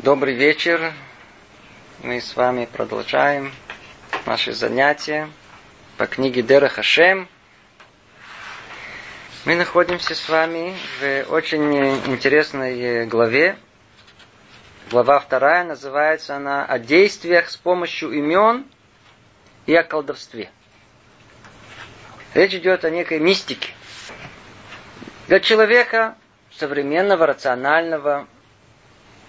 Добрый вечер. Мы с вами продолжаем наши занятия по книге Дера Хашем. Мы находимся с вами в очень интересной главе. Глава вторая называется она «О действиях с помощью имен и о колдовстве». Речь идет о некой мистике. Для человека современного, рационального,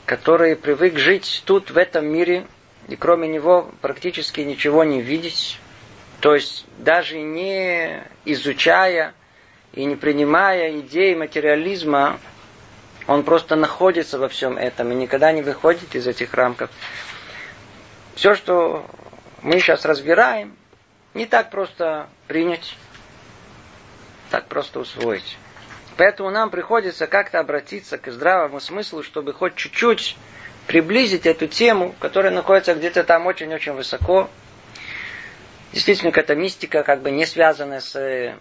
который привык жить тут, в этом мире, и кроме него практически ничего не видеть, то есть даже не изучая и не принимая идеи материализма, он просто находится во всем этом и никогда не выходит из этих рамков. Все, что мы сейчас разбираем, не так просто принять, так просто усвоить. Поэтому нам приходится как-то обратиться к здравому смыслу, чтобы хоть чуть-чуть приблизить эту тему, которая находится где-то там очень-очень высоко. Действительно, какая-то мистика, как бы не связанная с э,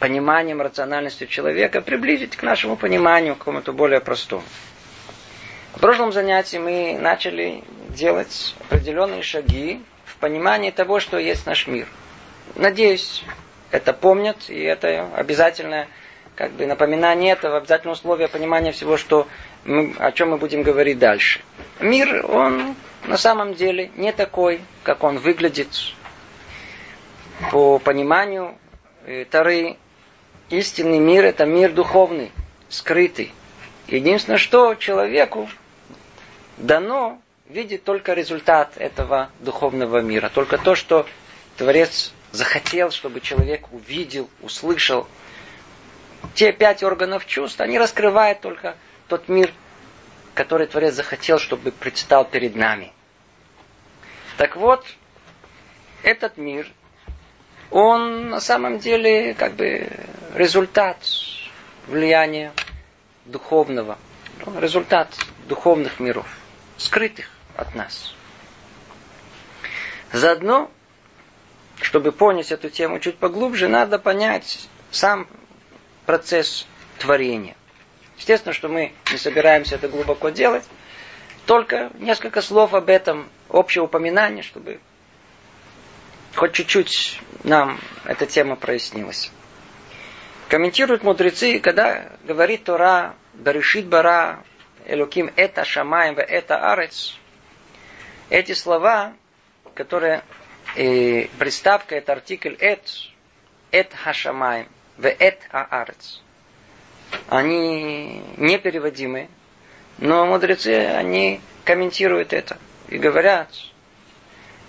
пониманием рациональностью человека, приблизить к нашему пониманию, к какому-то более простому. В прошлом занятии мы начали делать определенные шаги в понимании того, что есть наш мир. Надеюсь, это помнят, и это обязательное как бы напоминание этого, обязательное условие понимания всего, что мы, о чем мы будем говорить дальше. Мир, он на самом деле не такой, как он выглядит по пониманию э, Тары. Истинный мир – это мир духовный, скрытый. Единственное, что человеку дано видеть только результат этого духовного мира. Только то, что Творец захотел, чтобы человек увидел, услышал – те пять органов чувств, они раскрывают только тот мир, который Творец захотел, чтобы предстал перед нами. Так вот, этот мир, он на самом деле как бы результат влияния духовного, результат духовных миров, скрытых от нас. Заодно, чтобы понять эту тему чуть поглубже, надо понять сам процесс творения. Естественно, что мы не собираемся это глубоко делать, только несколько слов об этом, общее упоминание, чтобы хоть чуть-чуть нам эта тема прояснилась. Комментируют мудрецы, когда говорит Тора, Баришит Бара, Элуким это Шамаем, это Арец, эти слова, которые э, приставка это артикль эт, эт хашамаем, Веэт аарец. Они непереводимы, но мудрецы, они комментируют это и говорят,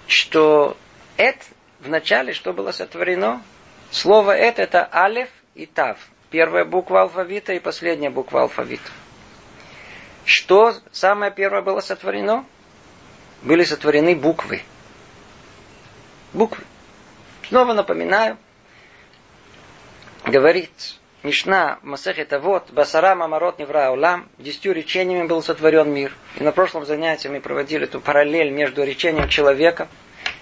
что эт в начале, что было сотворено, слово эт это алеф и тав. Первая буква алфавита и последняя буква алфавита. Что самое первое было сотворено? Были сотворены буквы. Буквы. Снова напоминаю, говорит Мишна Масехет вот Басара Мамарот Невра Улам, десятью речениями был сотворен мир. И на прошлом занятии мы проводили эту параллель между речением человека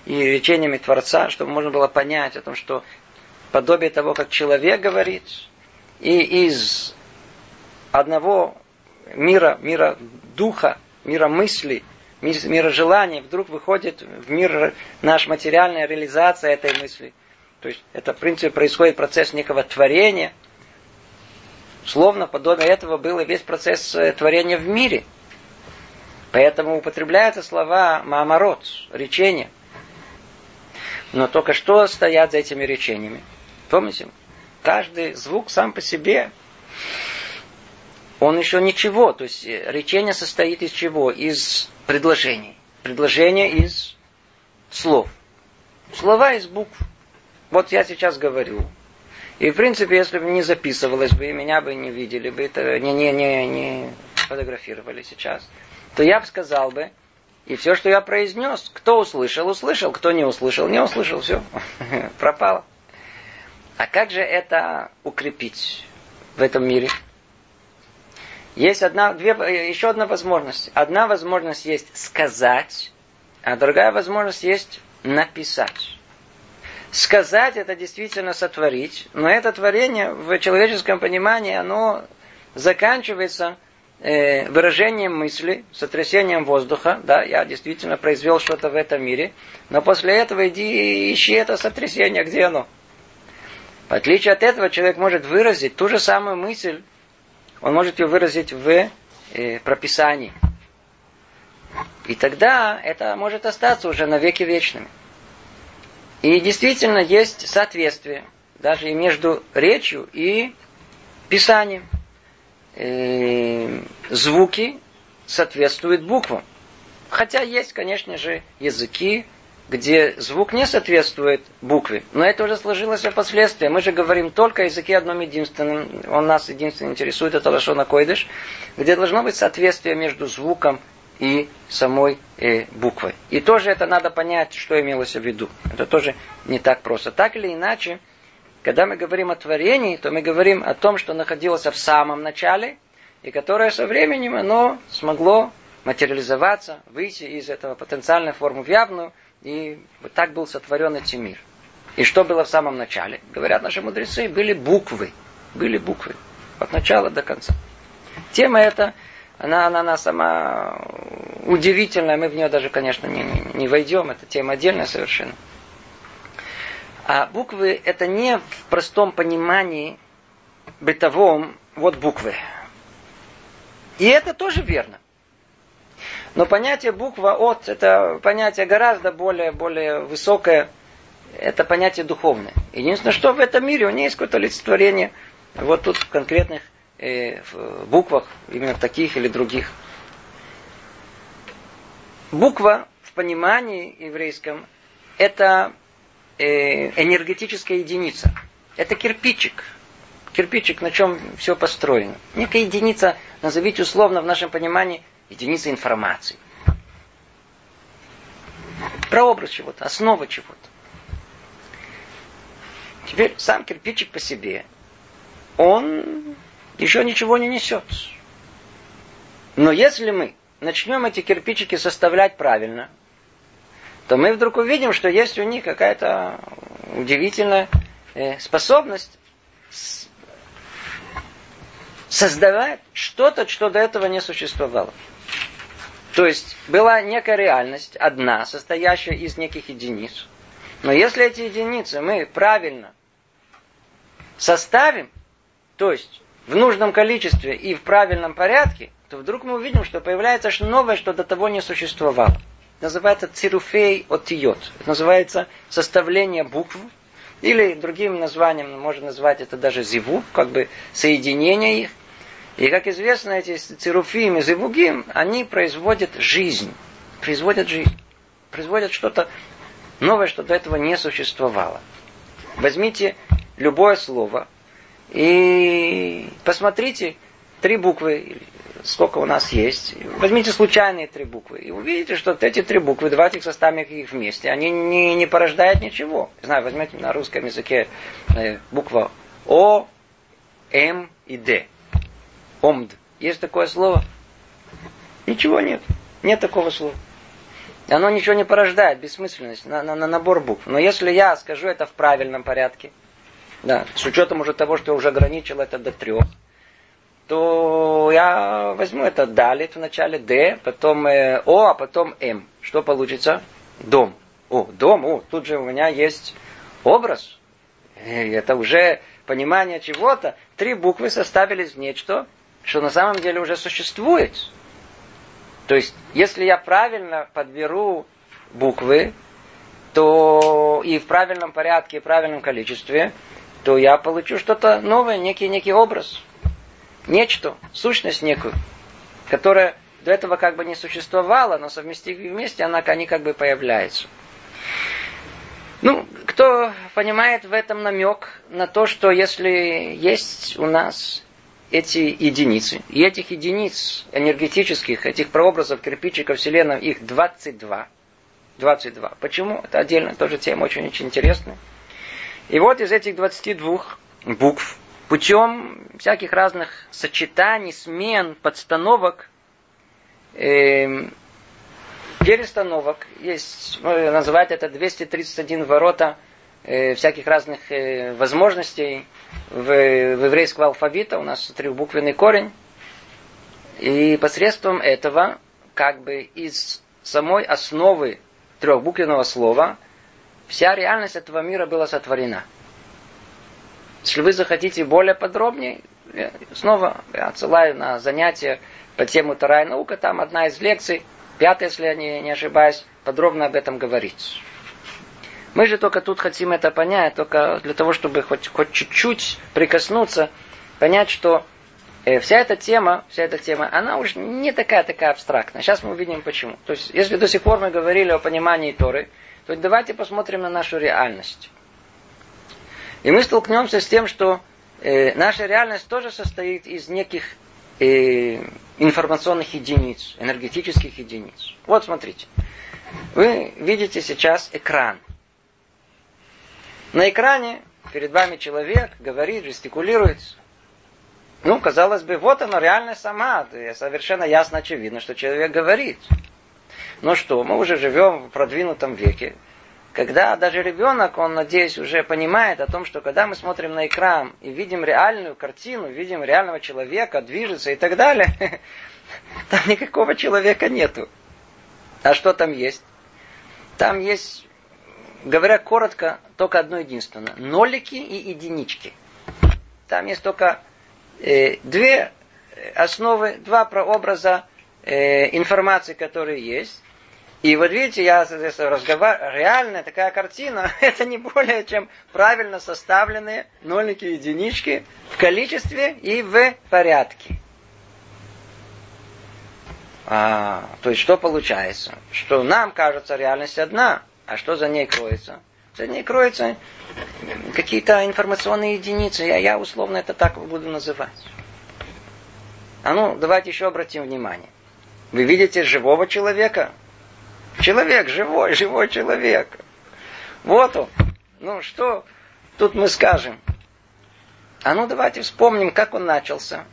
и речениями Творца, чтобы можно было понять о том, что подобие того, как человек говорит, и из одного мира, мира духа, мира мысли, мира желаний, вдруг выходит в мир наш материальная реализация этой мысли – то есть это, в принципе, происходит процесс некого творения. Словно подобие этого был и весь процесс э, творения в мире. Поэтому употребляются слова маамарот, речения. Но только что стоят за этими речениями? Помните? Каждый звук сам по себе, он еще ничего. То есть э, речение состоит из чего? Из предложений. Предложение из слов. Слова из букв. Вот я сейчас говорю. И, в принципе, если бы не записывалось бы, и меня бы не видели бы, это не, не, не, не фотографировали сейчас, то я бы сказал бы, и все, что я произнес, кто услышал, услышал, кто не услышал, не услышал, все, пропало. А как же это укрепить в этом мире? Есть одна, две, еще одна возможность. Одна возможность есть сказать, а другая возможность есть написать. Сказать это действительно сотворить, но это творение в человеческом понимании, оно заканчивается э, выражением мысли, сотрясением воздуха, да, я действительно произвел что-то в этом мире, но после этого иди ищи это сотрясение, где оно. В отличие от этого, человек может выразить ту же самую мысль, он может ее выразить в э, прописании. И тогда это может остаться уже навеки вечными. И действительно есть соответствие даже и между речью и писанием. Э, звуки соответствуют буквам. Хотя есть, конечно же, языки, где звук не соответствует букве. Но это уже сложилось впоследствии. Мы же говорим только о языке одном единственном. Он нас единственно интересует, это Лашона Койдыш, где должно быть соответствие между звуком и самой э, буквой. И тоже это надо понять, что имелось в виду. Это тоже не так просто. Так или иначе, когда мы говорим о творении, то мы говорим о том, что находилось в самом начале, и которое со временем оно смогло материализоваться, выйти из этого потенциальной формы в явную, и вот так был сотворен этот мир. И что было в самом начале? Говорят наши мудрецы, были буквы. Были буквы. От начала до конца. Тема эта, она, она, она сама удивительная. Мы в нее даже, конечно, не, не, не войдем. Это тема отдельная совершенно. А буквы это не в простом понимании бытовом, вот буквы. И это тоже верно. Но понятие буква от, это понятие гораздо более, более высокое, это понятие духовное. Единственное, что в этом мире у нее есть какое-то олицетворение вот тут конкретных э, в буквах, именно таких или других. Буква в понимании еврейском это э, энергетическая единица. Это кирпичик. Кирпичик, на чем все построено. Некая единица, назовите условно в нашем понимании, единица информации. Прообраз чего-то, основа чего-то. Теперь сам кирпичик по себе, он еще ничего не несет. Но если мы начнем эти кирпичики составлять правильно, то мы вдруг увидим, что есть у них какая-то удивительная э, способность создавать что-то, что до этого не существовало. То есть была некая реальность, одна, состоящая из неких единиц. Но если эти единицы мы правильно составим, то есть в нужном количестве и в правильном порядке, то вдруг мы увидим, что появляется что новое, что до того не существовало называется цируфей отиот. Это называется составление букв, или другим названием можно назвать это даже зиву, как бы соединение их. И, как известно, эти цируфим и зивугим, они производят жизнь. Производят жизнь. Производят что-то новое, что до этого не существовало. Возьмите любое слово и посмотрите три буквы сколько у нас есть. Возьмите случайные три буквы. И увидите, что вот эти три буквы, давайте их составим их вместе. Они не, не порождают ничего. Знаю, возьмите на русском языке э, буква О, М и Д. Омд. Есть такое слово? Ничего нет. Нет такого слова. Оно ничего не порождает, бессмысленность, на, на, на набор букв. Но если я скажу это в правильном порядке, да, с учетом уже того, что я уже ограничил это до трех, то я возьму это далит в начале Д, потом э, О, а потом М. Что получится? Дом. О, дом, о, тут же у меня есть образ. И это уже понимание чего-то. Три буквы составились в нечто, что на самом деле уже существует. То есть, если я правильно подберу буквы, то и в правильном порядке, и в правильном количестве, то я получу что-то новое, некий, некий образ нечто, сущность некую, которая до этого как бы не существовала, но совместив вместе, она, они как бы появляются. Ну, кто понимает в этом намек на то, что если есть у нас эти единицы, и этих единиц энергетических, этих прообразов кирпичиков Вселенной, их 22. 22. Почему? Это отдельно тоже тема очень-очень интересная. И вот из этих 22 букв путем всяких разных сочетаний, смен, подстановок, э, перестановок. Есть, ну, называть это 231 ворота э, всяких разных э, возможностей в, в еврейского алфавита. У нас трехбуквенный корень. И посредством этого, как бы из самой основы трехбуквенного слова, вся реальность этого мира была сотворена. Если вы захотите более подробнее, снова я отсылаю на занятия по тему Вторая наука, там одна из лекций, пятая, если я не, не ошибаюсь, подробно об этом говорится. Мы же только тут хотим это понять, только для того, чтобы хоть, хоть чуть-чуть прикоснуться, понять, что э, вся эта тема, вся эта тема, она уже не такая такая абстрактная. Сейчас мы увидим почему. То есть, если до сих пор мы говорили о понимании Торы, то давайте посмотрим на нашу реальность. И мы столкнемся с тем, что э, наша реальность тоже состоит из неких э, информационных единиц, энергетических единиц. Вот смотрите. Вы видите сейчас экран. На экране перед вами человек говорит, жестикулирует. Ну, казалось бы, вот она реальность сама. Совершенно ясно, очевидно, что человек говорит. Но что, мы уже живем в продвинутом веке, когда даже ребенок, он, надеюсь, уже понимает о том, что когда мы смотрим на экран и видим реальную картину, видим реального человека, движется и так далее, там никакого человека нету. А что там есть? Там есть говоря коротко, только одно единственное. Нолики и единички. Там есть только э, две основы, два прообраза э, информации, которые есть. И вот видите, я разговариваю, реальная такая картина, это не более чем правильно составленные нолики и единички в количестве и в порядке. А, то есть что получается? Что нам кажется реальность одна, а что за ней кроется? За ней кроются какие-то информационные единицы. Я, я условно это так буду называть. А ну, давайте еще обратим внимание. Вы видите живого человека? Человек живой, живой человек. Вот он. Ну что тут мы скажем? А ну давайте вспомним, как он начался.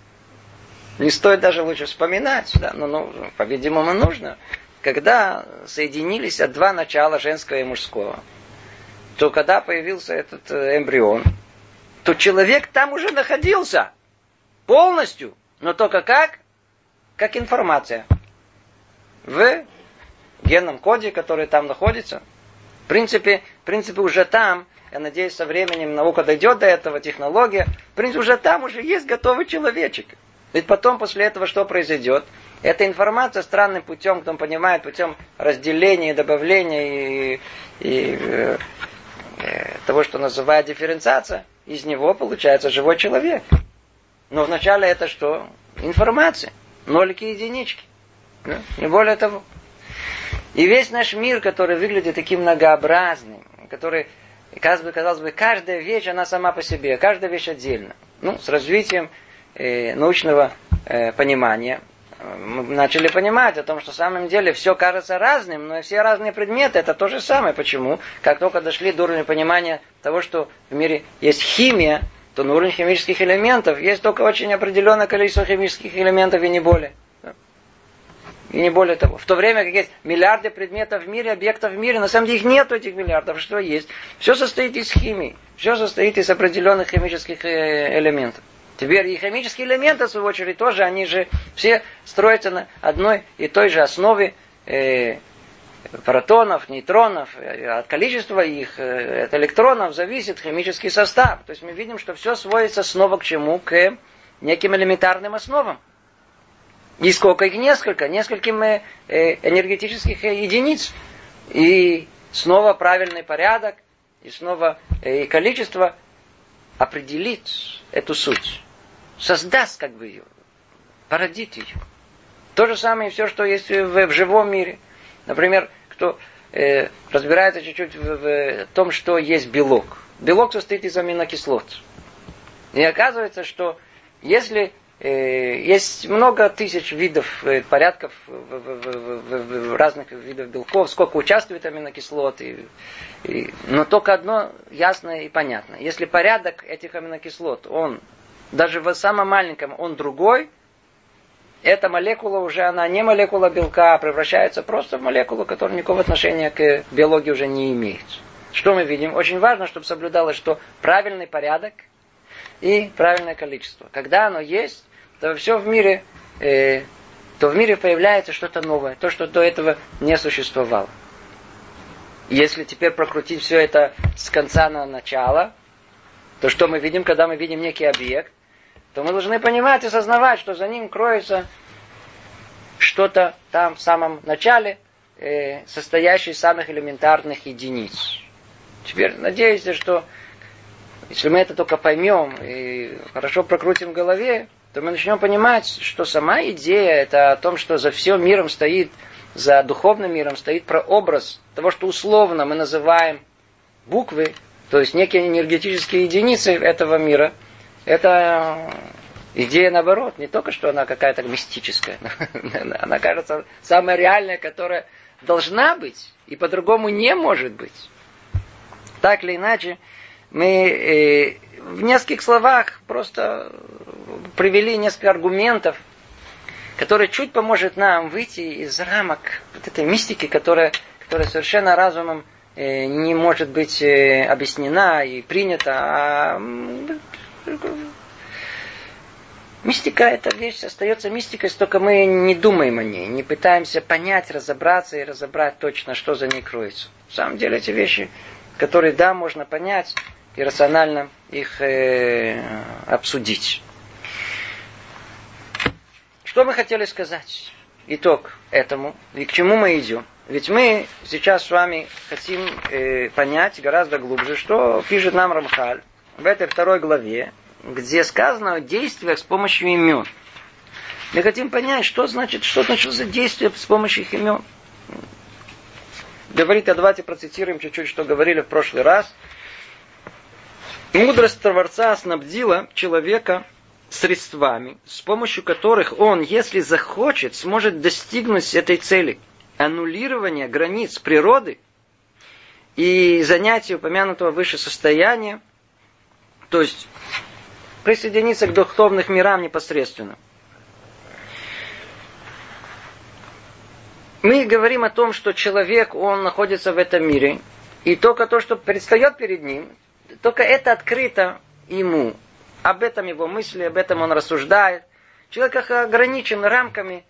Не стоит даже лучше вспоминать, да, но, ну, по-видимому, нужно когда соединились от два начала женского и мужского, то когда появился этот э, эмбрион, то человек там уже находился полностью, но только как? Как информация. В генном коде, который там находится. В принципе, в принципе уже там, я надеюсь, со временем наука дойдет до этого, технология, в принципе, уже там уже есть готовый человечек. Ведь потом после этого что произойдет? Эта информация странным путем, кто понимает, путем разделения, добавления и, и э, э, того, что называют дифференциация, из него получается живой человек. Но вначале это что? Информация. Нолики и единички. Да? Не более того. И весь наш мир, который выглядит таким многообразным, который, казалось бы, казалось бы, каждая вещь, она сама по себе, каждая вещь отдельно. Ну, с развитием э, научного э, понимания, мы начали понимать о том, что в самом деле все кажется разным, но все разные предметы это то же самое. Почему? Как только дошли до уровня понимания того, что в мире есть химия, то на уровне химических элементов есть только очень определенное количество химических элементов и не более. И не более того. В то время как есть миллиарды предметов в мире, объектов в мире, на самом деле их нет этих миллиардов. Что есть? Все состоит из химии. Все состоит из определенных химических э, элементов. Теперь и химические элементы, в свою очередь, тоже, они же все строятся на одной и той же основе э, протонов, нейтронов, э, от количества их, э, от электронов зависит химический состав. То есть мы видим, что все сводится снова к чему? К неким элементарным основам. И сколько их? Несколько. Нескольким э, энергетических единиц. И снова правильный порядок, и снова э, количество определит эту суть создаст как бы ее, породит ее. То же самое все, что есть в, в живом мире. Например, кто э, разбирается чуть-чуть в, в том, что есть белок. Белок состоит из аминокислот. И оказывается, что если э, есть много тысяч видов, э, порядков разных видов белков, сколько участвует аминокислот, и, и, но только одно ясно и понятно. Если порядок этих аминокислот, он даже в самом маленьком он другой, эта молекула уже, она не молекула белка, а превращается просто в молекулу, которая никакого отношения к биологии уже не имеет. Что мы видим? Очень важно, чтобы соблюдалось, что правильный порядок и правильное количество. Когда оно есть, то все в мире э, то в мире появляется что-то новое, то, что до этого не существовало. Если теперь прокрутить все это с конца на начало, то что мы видим, когда мы видим некий объект, то мы должны понимать и осознавать, что за ним кроется что-то там в самом начале, э, состоящее из самых элементарных единиц. Теперь надеюсь, что если мы это только поймем и хорошо прокрутим в голове, то мы начнем понимать, что сама идея это о том, что за всем миром стоит, за духовным миром стоит прообраз того, что условно мы называем буквы, то есть некие энергетические единицы этого мира. Это идея наоборот, не только что она какая-то мистическая, она кажется самая реальная, которая должна быть и по-другому не может быть. Так или иначе, мы э, в нескольких словах просто привели несколько аргументов, которые чуть поможет нам выйти из рамок вот этой мистики, которая, которая совершенно разумом э, не может быть э, объяснена и принята. А мистика это вещь остается мистикой, только мы не думаем о ней, не пытаемся понять, разобраться и разобрать точно, что за ней кроется. В самом деле эти вещи, которые да, можно понять, и рационально их э, обсудить. Что мы хотели сказать? Итог этому. И к чему мы идем? Ведь мы сейчас с вами хотим э, понять гораздо глубже, что пишет нам Рамхаль в этой второй главе, где сказано о действиях с помощью имен. Мы хотим понять, что значит, что значит за действие с помощью их имен. Говорит, а давайте процитируем чуть-чуть, что говорили в прошлый раз – Мудрость Творца снабдила человека средствами, с помощью которых он, если захочет, сможет достигнуть этой цели. Аннулирования границ природы и занятия упомянутого выше состояния, то есть присоединиться к духовных мирам непосредственно. Мы говорим о том, что человек, он находится в этом мире, и только то, что предстает перед ним, только это открыто ему. Об этом его мысли, об этом он рассуждает. Человек ограничен рамками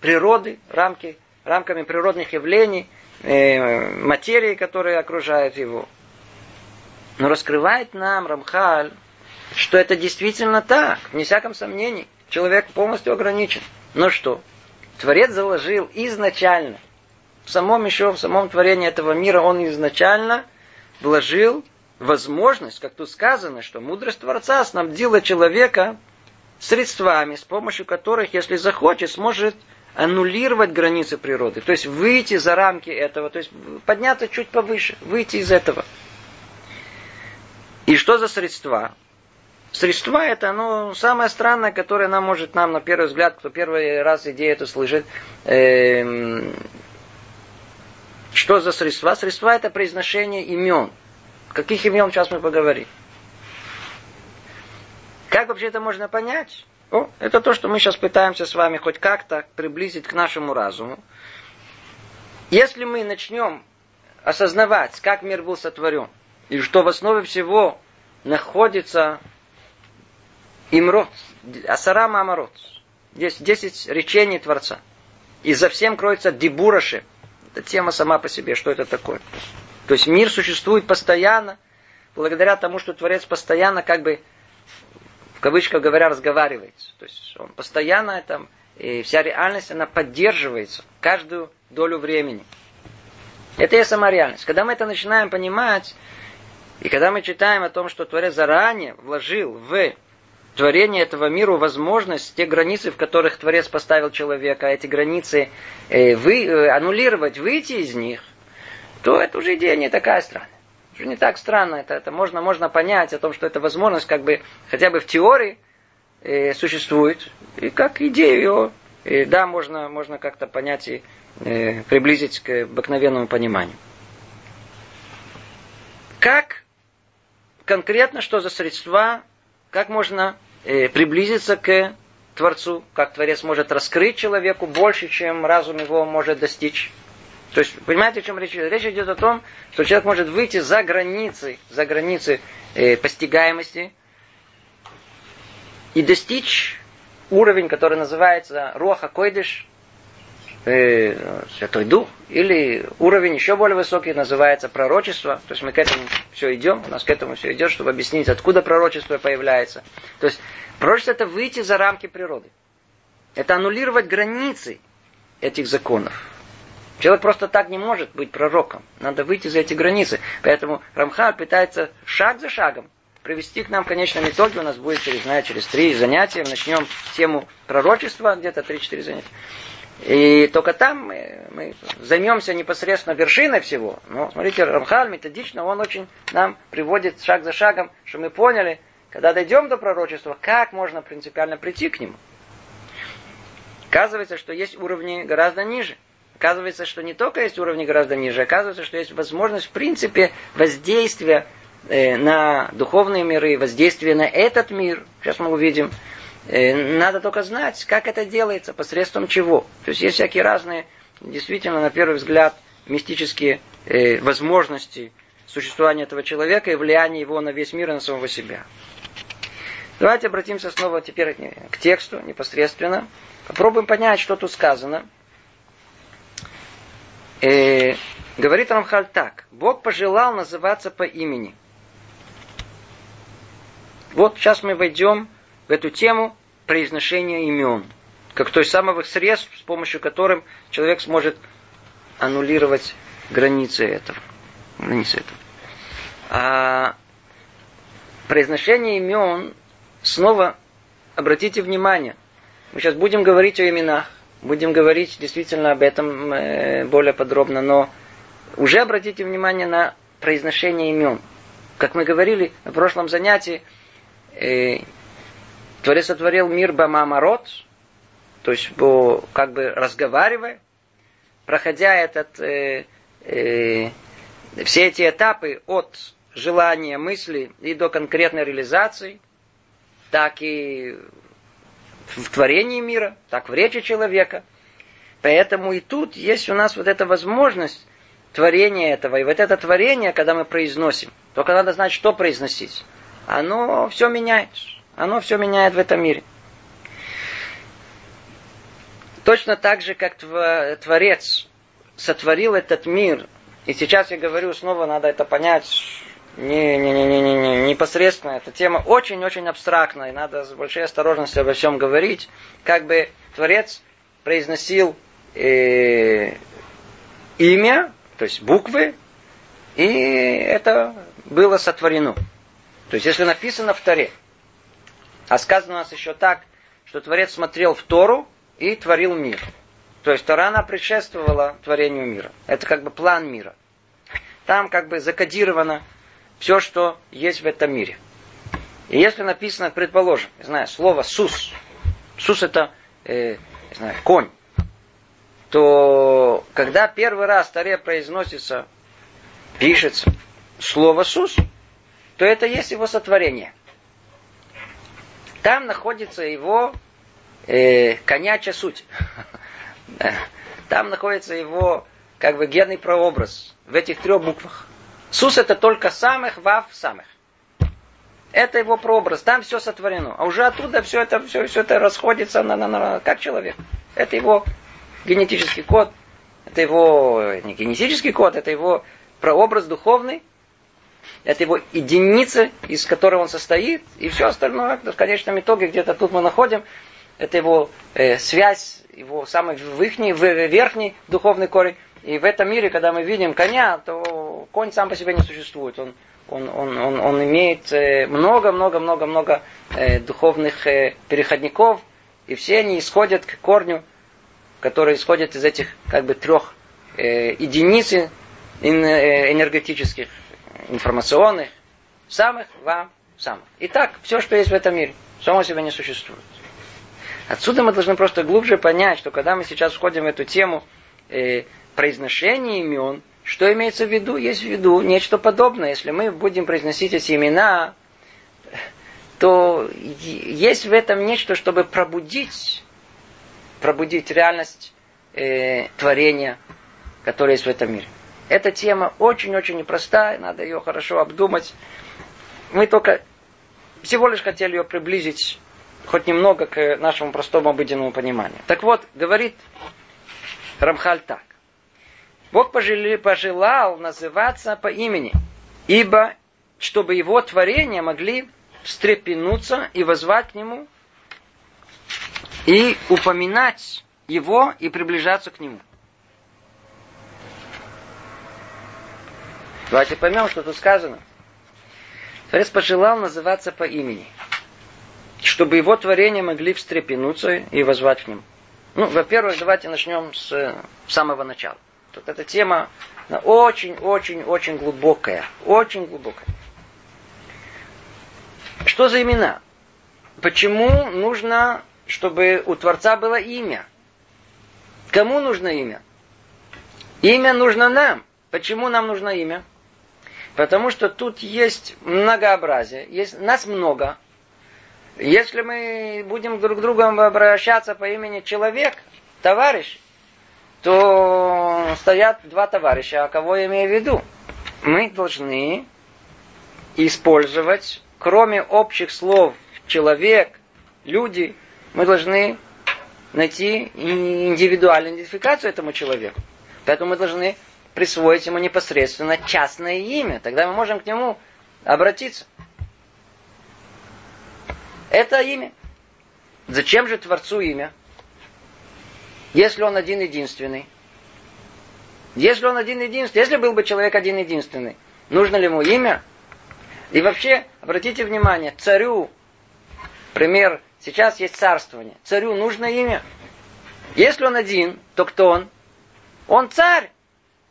природы, рамки, рамками природных явлений, э, материи, которые окружают его. Но раскрывает нам Рамхаль, что это действительно так, вне всяком сомнении. Человек полностью ограничен. Но что? Творец заложил изначально, в самом еще, в самом творении этого мира, он изначально вложил возможность, как тут сказано, что мудрость Творца снабдила человека средствами, с помощью которых, если захочет, сможет аннулировать границы природы, то есть выйти за рамки этого, то есть подняться чуть повыше, выйти из этого. И что за средства? Средства это ну, самое странное, которое нам может, нам на первый взгляд, кто первый раз идею эту слышит, э, что за средства? Средства это произношение имен – Каких имен сейчас мы поговорим? Как вообще это можно понять? О, это то, что мы сейчас пытаемся с вами хоть как-то приблизить к нашему разуму. Если мы начнем осознавать, как мир был сотворен, и что в основе всего находится имрот, асарама амарот, здесь 10 речений Творца. И за всем кроется дебураши. Это тема сама по себе, что это такое. То есть мир существует постоянно, благодаря тому, что Творец постоянно, как бы, в кавычках говоря, разговаривает. То есть он постоянно, там, и вся реальность, она поддерживается каждую долю времени. Это и сама реальность. Когда мы это начинаем понимать, и когда мы читаем о том, что Творец заранее вложил в творение этого мира возможность, те границы, в которых Творец поставил человека, эти границы э, вы, э, аннулировать, выйти из них, то это уже идея не такая странная. Уже не так странно. Это, это можно, можно понять о том, что эта возможность как бы хотя бы в теории э, существует. И как идею ее, э, да, можно, можно как-то понять и э, приблизить к обыкновенному пониманию. Как конкретно, что за средства, как можно э, приблизиться к Творцу, как Творец может раскрыть человеку больше, чем разум его может достичь. То есть, понимаете, о чем речь идет? Речь идет о том, что человек может выйти за границы, за границы э, постигаемости и достичь уровень, который называется Руаха Койдыш, э, Святой Дух, или уровень еще более высокий называется пророчество. То есть мы к этому все идем, у нас к этому все идет, чтобы объяснить, откуда пророчество появляется. То есть пророчество это выйти за рамки природы. Это аннулировать границы этих законов. Человек просто так не может быть пророком. Надо выйти за эти границы. Поэтому Рамхар пытается шаг за шагом привести к нам в конечном итоге. У нас будет, через, знаю, через три занятия. Начнем тему пророчества, где-то три-четыре занятия. И только там мы, мы займемся непосредственно вершиной всего. Но смотрите, Рамхаль методично, он очень нам приводит шаг за шагом, что мы поняли, когда дойдем до пророчества, как можно принципиально прийти к нему. Оказывается, что есть уровни гораздо ниже. Оказывается, что не только есть уровни гораздо ниже, оказывается, что есть возможность, в принципе, воздействия э, на духовные миры, воздействия на этот мир. Сейчас мы увидим. Э, надо только знать, как это делается, посредством чего. То есть есть всякие разные, действительно, на первый взгляд, мистические э, возможности существования этого человека и влияния его на весь мир и на самого себя. Давайте обратимся снова теперь к тексту непосредственно. Попробуем понять, что тут сказано. Э, говорит Рамхаль так. Бог пожелал называться по имени. Вот сейчас мы войдем в эту тему произношения имен. Как то из самых средств, с помощью которым человек сможет аннулировать границы этого. Границы этого. А произношение имен, снова обратите внимание, мы сейчас будем говорить о именах, будем говорить действительно об этом э, более подробно, но уже обратите внимание на произношение имен. Как мы говорили в прошлом занятии, э, Творец сотворил мир Бамамарот, то есть как бы разговаривая, проходя этот, э, э, все эти этапы от желания, мысли и до конкретной реализации, так и в творении мира, так в речи человека. Поэтому и тут есть у нас вот эта возможность творения этого. И вот это творение, когда мы произносим, только надо знать, что произносить. Оно все меняет. Оно все меняет в этом мире. Точно так же, как Творец сотворил этот мир, и сейчас я говорю снова, надо это понять, не, не, не, не, не, не, непосредственно. Эта тема очень-очень абстрактная, и надо с большой осторожностью обо всем говорить. Как бы Творец произносил э, имя, то есть буквы, и это было сотворено. То есть, если написано в Торе, а сказано у нас еще так, что Творец смотрел в Тору и творил мир. То есть Тора, она предшествовала творению мира. Это как бы план мира. Там как бы закодировано все, что есть в этом мире. И если написано, предположим, не знаю, слово «сус», «сус» это, э, не знаю, конь, то когда первый раз в Таре произносится, пишется слово «сус», то это есть его сотворение. Там находится его э, конячья суть. Там находится его как бы генный прообраз в этих трех буквах. Сус это только самых, вав самых. Это его прообраз, там все сотворено. А уже оттуда все это, все, все это расходится на, на, на, как человек. Это его генетический код, это его не генетический код, это его прообраз духовный, это его единица, из которой он состоит, и все остальное, в конечном итоге, где-то тут мы находим, это его э, связь, его самый верхний, верхний духовный корень. И в этом мире, когда мы видим коня, то конь сам по себе не существует. Он, он, он, он, он имеет много-много-много-много э, э, духовных э, переходников, и все они исходят к корню, который исходит из этих как бы трех единиц энергетических, информационных, самых вам самых. Итак, все, что есть в этом мире, само себе не существует. Отсюда мы должны просто глубже понять, что когда мы сейчас входим в эту тему, произношении имен, что имеется в виду? Есть в виду нечто подобное. Если мы будем произносить эти имена, то есть в этом нечто, чтобы пробудить, пробудить реальность э, творения, которое есть в этом мире. Эта тема очень-очень непростая, надо ее хорошо обдумать. Мы только всего лишь хотели ее приблизить хоть немного к нашему простому обыденному пониманию. Так вот, говорит Рамхаль так. Бог пожелал называться по имени, ибо чтобы его творения могли встрепенуться и возвать к нему, и упоминать его и приближаться к нему. Давайте поймем, что тут сказано. Творец пожелал называться по имени, чтобы его творения могли встрепенуться и возвать к нему. Ну, во-первых, давайте начнем с самого начала. Тут эта тема очень-очень-очень глубокая. Очень глубокая. Что за имена? Почему нужно, чтобы у Творца было имя? Кому нужно имя? Имя нужно нам. Почему нам нужно имя? Потому что тут есть многообразие, есть нас много. Если мы будем друг к другу обращаться по имени человек, товарищ, то стоят два товарища, а кого я имею в виду? Мы должны использовать, кроме общих слов человек, люди, мы должны найти индивидуальную идентификацию этому человеку. Поэтому мы должны присвоить ему непосредственно частное имя. Тогда мы можем к нему обратиться. Это имя. Зачем же Творцу имя? Если он один единственный. Если он один единственный, если был бы человек один единственный, нужно ли ему имя? И вообще, обратите внимание, царю, пример, сейчас есть царствование, царю нужно имя. Если он один, то кто он? Он царь.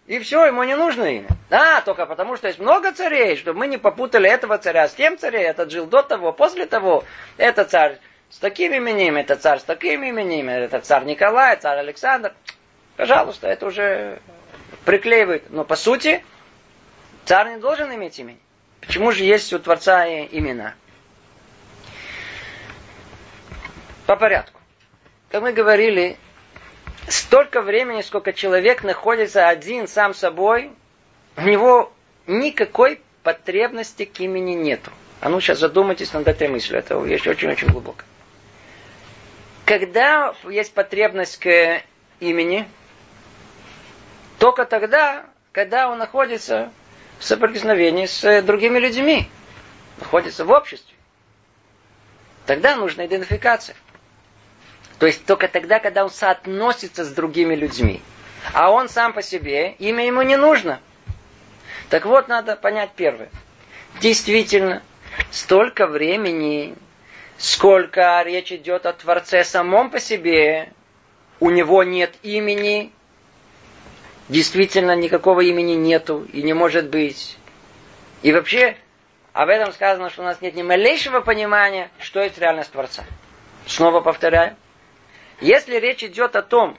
И все, ему не нужно имя. Да, только потому, что есть много царей, чтобы мы не попутали этого царя с тем царем. Этот жил до того, после того. Это царь с таким именем, это царь с таким именем, это царь Николай, царь Александр. Пожалуйста, это уже приклеивает. Но по сути, царь не должен иметь имени. Почему же есть у Творца имена? По порядку. Как мы говорили, столько времени, сколько человек находится один сам собой, у него никакой потребности к имени нету. А ну сейчас задумайтесь над этой мыслью. Это вещь очень-очень глубоко. Когда есть потребность к имени, только тогда, когда он находится в соприкосновении с другими людьми, находится в обществе. Тогда нужна идентификация. То есть только тогда, когда он соотносится с другими людьми. А он сам по себе, имя ему не нужно. Так вот, надо понять первое. Действительно, столько времени, сколько речь идет о Творце самом по себе, у него нет имени, действительно никакого имени нету и не может быть. И вообще, об этом сказано, что у нас нет ни малейшего понимания, что есть реальность Творца. Снова повторяю, если речь идет о том,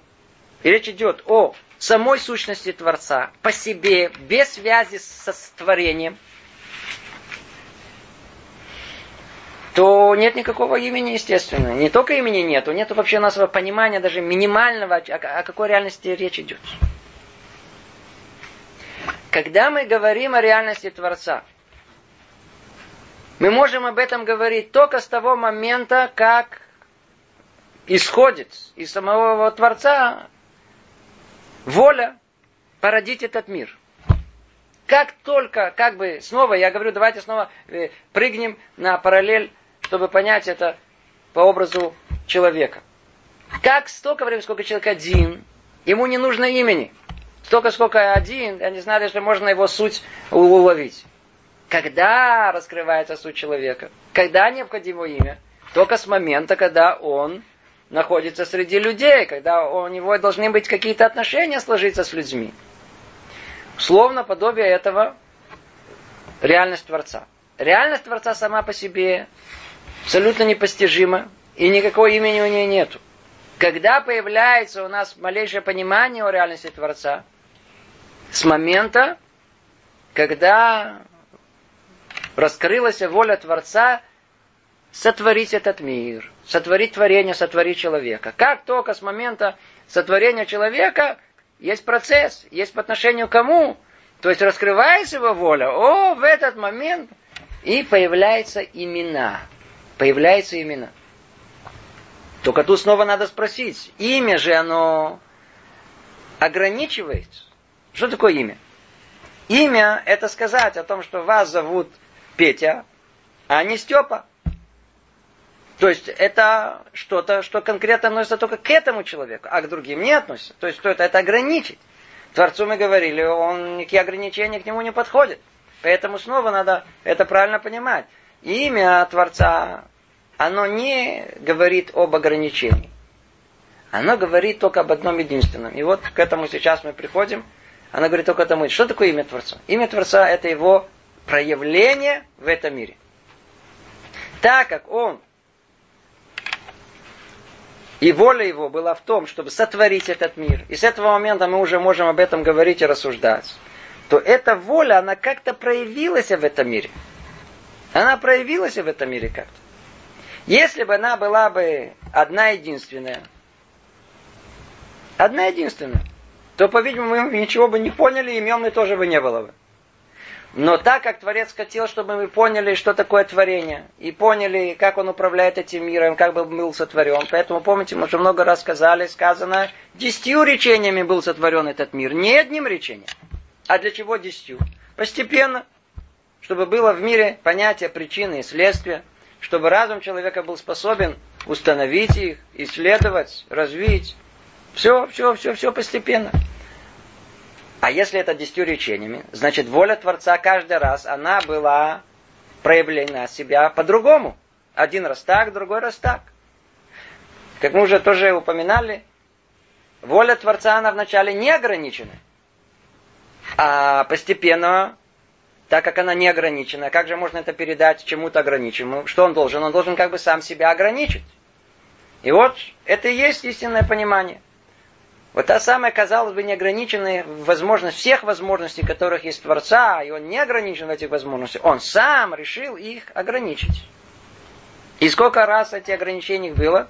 речь идет о самой сущности Творца, по себе, без связи со творением, то нет никакого имени, естественно. Не только имени нету, нету вообще нашего понимания, даже минимального, о, какой реальности речь идет. Когда мы говорим о реальности Творца, мы можем об этом говорить только с того момента, как исходит из самого Творца воля породить этот мир. Как только, как бы, снова, я говорю, давайте снова э, прыгнем на параллель, чтобы понять это по образу человека. Как столько времени, сколько человек один, ему не нужно имени. Столько, сколько один, я не знаю, если можно его суть уловить. Когда раскрывается суть человека? Когда необходимо имя? Только с момента, когда он находится среди людей, когда у него должны быть какие-то отношения сложиться с людьми. Словно подобие этого реальность Творца. Реальность Творца сама по себе абсолютно непостижима, и никакого имени у нее нету. Когда появляется у нас малейшее понимание о реальности Творца, с момента, когда раскрылась воля Творца сотворить этот мир, сотворить творение, сотворить человека. Как только с момента сотворения человека есть процесс, есть по отношению к кому, то есть раскрывается его воля, о, в этот момент и появляются имена. Появляются имена. Только тут снова надо спросить, имя же оно ограничивает. Что такое имя? Имя – это сказать о том, что вас зовут Петя, а не Степа. То есть это что-то, что конкретно относится только к этому человеку, а к другим не относится. То есть что это? Это ограничить. Творцу мы говорили, он никакие ограничения к нему не подходят. Поэтому снова надо это правильно понимать. Имя Творца, оно не говорит об ограничении. Оно говорит только об одном единственном. И вот к этому сейчас мы приходим. Она говорит только тому, что такое имя Творца? Имя Творца это его проявление в этом мире. Так как он и воля его была в том, чтобы сотворить этот мир. И с этого момента мы уже можем об этом говорить и рассуждать. То эта воля, она как-то проявилась в этом мире. Она проявилась в этом мире как-то. Если бы она была бы одна единственная, одна единственная, то, по-видимому, мы ничего бы не поняли, имен мы тоже бы не было бы. Но так как Творец хотел, чтобы мы поняли, что такое творение, и поняли, как он управляет этим миром, как бы был сотворен. Поэтому, помните, мы уже много раз сказали, сказано, десятью речениями был сотворен этот мир, не одним речением. А для чего десятью? Постепенно, чтобы было в мире понятие причины и следствия, чтобы разум человека был способен установить их, исследовать, развить. Все, все, все, все постепенно. А если это десятью речениями, значит воля Творца каждый раз, она была проявлена себя по-другому. Один раз так, другой раз так. Как мы уже тоже упоминали, воля Творца, она вначале не ограничена. А постепенно, так как она не ограничена, как же можно это передать чему-то ограниченному? Что он должен? Он должен как бы сам себя ограничить. И вот это и есть истинное понимание. Вот та самая, казалось бы, неограниченная возможность всех возможностей, которых есть Творца, и он не ограничен в этих возможностях, он сам решил их ограничить. И сколько раз эти ограничений было?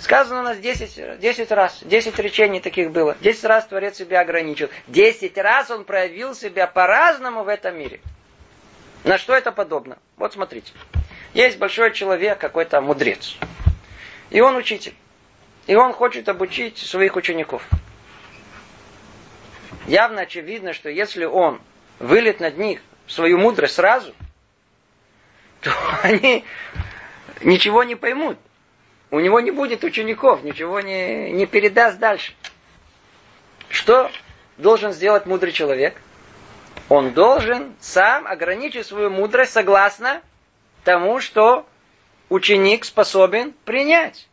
Сказано у нас 10, 10 раз, 10 речений таких было. 10 раз Творец себя ограничил. 10 раз он проявил себя по-разному в этом мире. На что это подобно? Вот смотрите. Есть большой человек, какой-то мудрец. И он учитель. И он хочет обучить своих учеников. Явно очевидно, что если он вылет над них свою мудрость сразу, то они ничего не поймут. У него не будет учеников, ничего не, не передаст дальше. Что должен сделать мудрый человек? Он должен сам ограничить свою мудрость согласно тому, что ученик способен принять.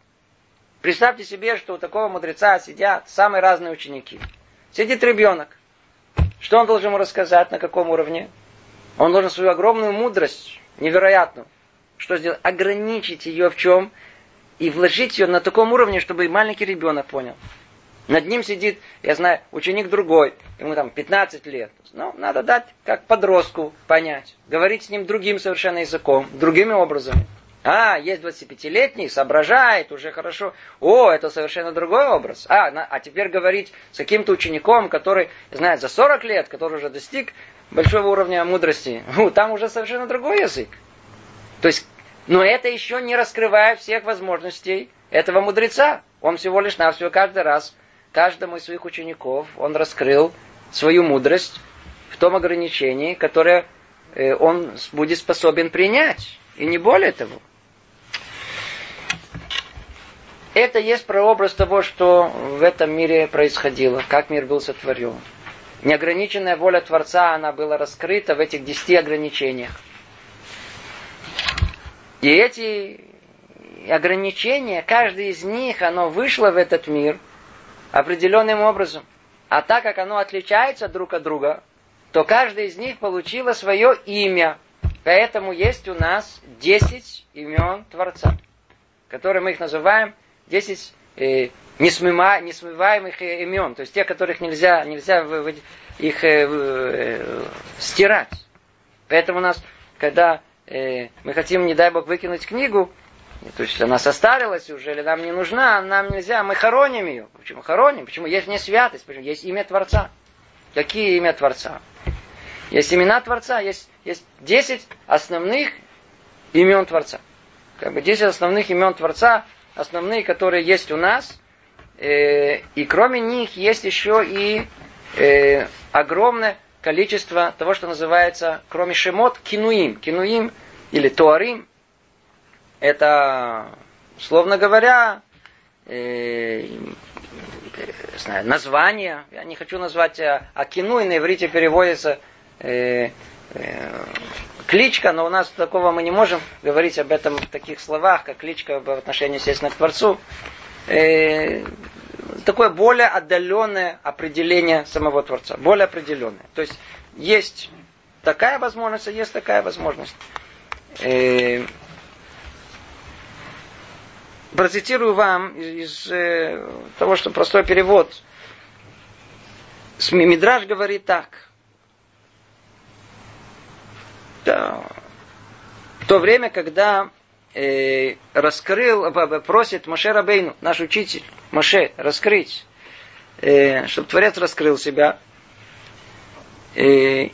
Представьте себе, что у такого мудреца сидят самые разные ученики. Сидит ребенок. Что он должен ему рассказать, на каком уровне? Он должен свою огромную мудрость, невероятную, что сделать? Ограничить ее в чем? И вложить ее на таком уровне, чтобы маленький ребенок понял. Над ним сидит, я знаю, ученик другой, ему там 15 лет. Ну, надо дать, как подростку, понять. Говорить с ним другим совершенно языком, другими образами. А, есть 25-летний, соображает, уже хорошо. О, это совершенно другой образ. А, на, а теперь говорить с каким-то учеником, который, знает, за 40 лет, который уже достиг большого уровня мудрости, там уже совершенно другой язык. То есть, но это еще не раскрывает всех возможностей этого мудреца. Он всего лишь навсего каждый раз, каждому из своих учеников, он раскрыл свою мудрость в том ограничении, которое э, он будет способен принять. И не более того. Это есть прообраз того, что в этом мире происходило, как мир был сотворен. Неограниченная воля Творца, она была раскрыта в этих десяти ограничениях. И эти ограничения, каждый из них, оно вышло в этот мир определенным образом. А так как оно отличается друг от друга, то каждый из них получило свое имя. Поэтому есть у нас десять имен Творца, которые мы их называем 10 э, несмыма, несмываемых э, имен, то есть тех, которых нельзя, нельзя их э, э, стирать. Поэтому у нас, когда э, мы хотим, не дай Бог, выкинуть книгу, то есть она состарилась уже, или нам не нужна, нам нельзя, мы хороним ее. Почему хороним? Почему есть не святость? Почему есть имя Творца? Какие имя Творца? Есть имена Творца, есть, есть 10 основных имен Творца. Как бы 10 основных имен Творца, основные, которые есть у нас. Э, и кроме них есть еще и э, огромное количество того, что называется, кроме шемот, кинуим. Кинуим или туарим. Это, словно говоря, э, знаю, название. Я не хочу назвать а, а кину, и на иврите переводится э, э, кличка, но у нас такого мы не можем говорить об этом в таких словах, как кличка в отношении, естественно, к Творцу. Э, такое более отдаленное определение самого Творца. Более определенное. То есть есть такая возможность, а есть такая возможность. Э, процитирую вам из, из э, того, что простой перевод. Мидраж говорит так. Да. В то время, когда раскрыл, просит Маше Рабейну, наш учитель, Маше, раскрыть, э, чтобы Творец раскрыл себя, э,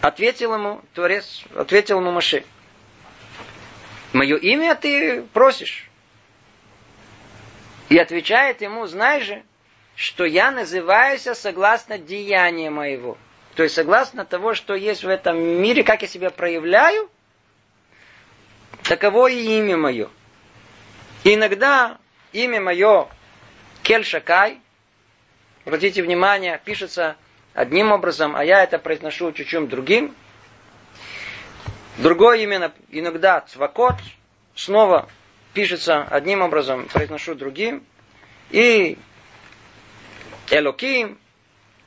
ответил ему, Творец, ответил ему Маше, мое имя ты просишь. И отвечает ему, знай же, что я называюсь согласно деяния моего. То есть согласно того, что есть в этом мире, как я себя проявляю, таково и имя мое. Иногда имя мое Кельшакай, обратите внимание, пишется одним образом, а я это произношу чуть-чуть другим. Другое имя иногда Цвакот, снова пишется одним образом, произношу другим. И Элоким,